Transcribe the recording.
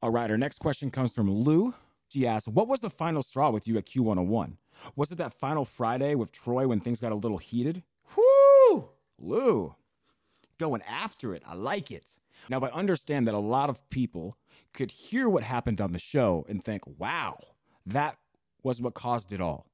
All right, our next question comes from Lou. She asks, What was the final straw with you at Q101? Was it that final Friday with Troy when things got a little heated? Whoo! Lou, going after it. I like it. Now, I understand that a lot of people could hear what happened on the show and think, wow, that was what caused it all.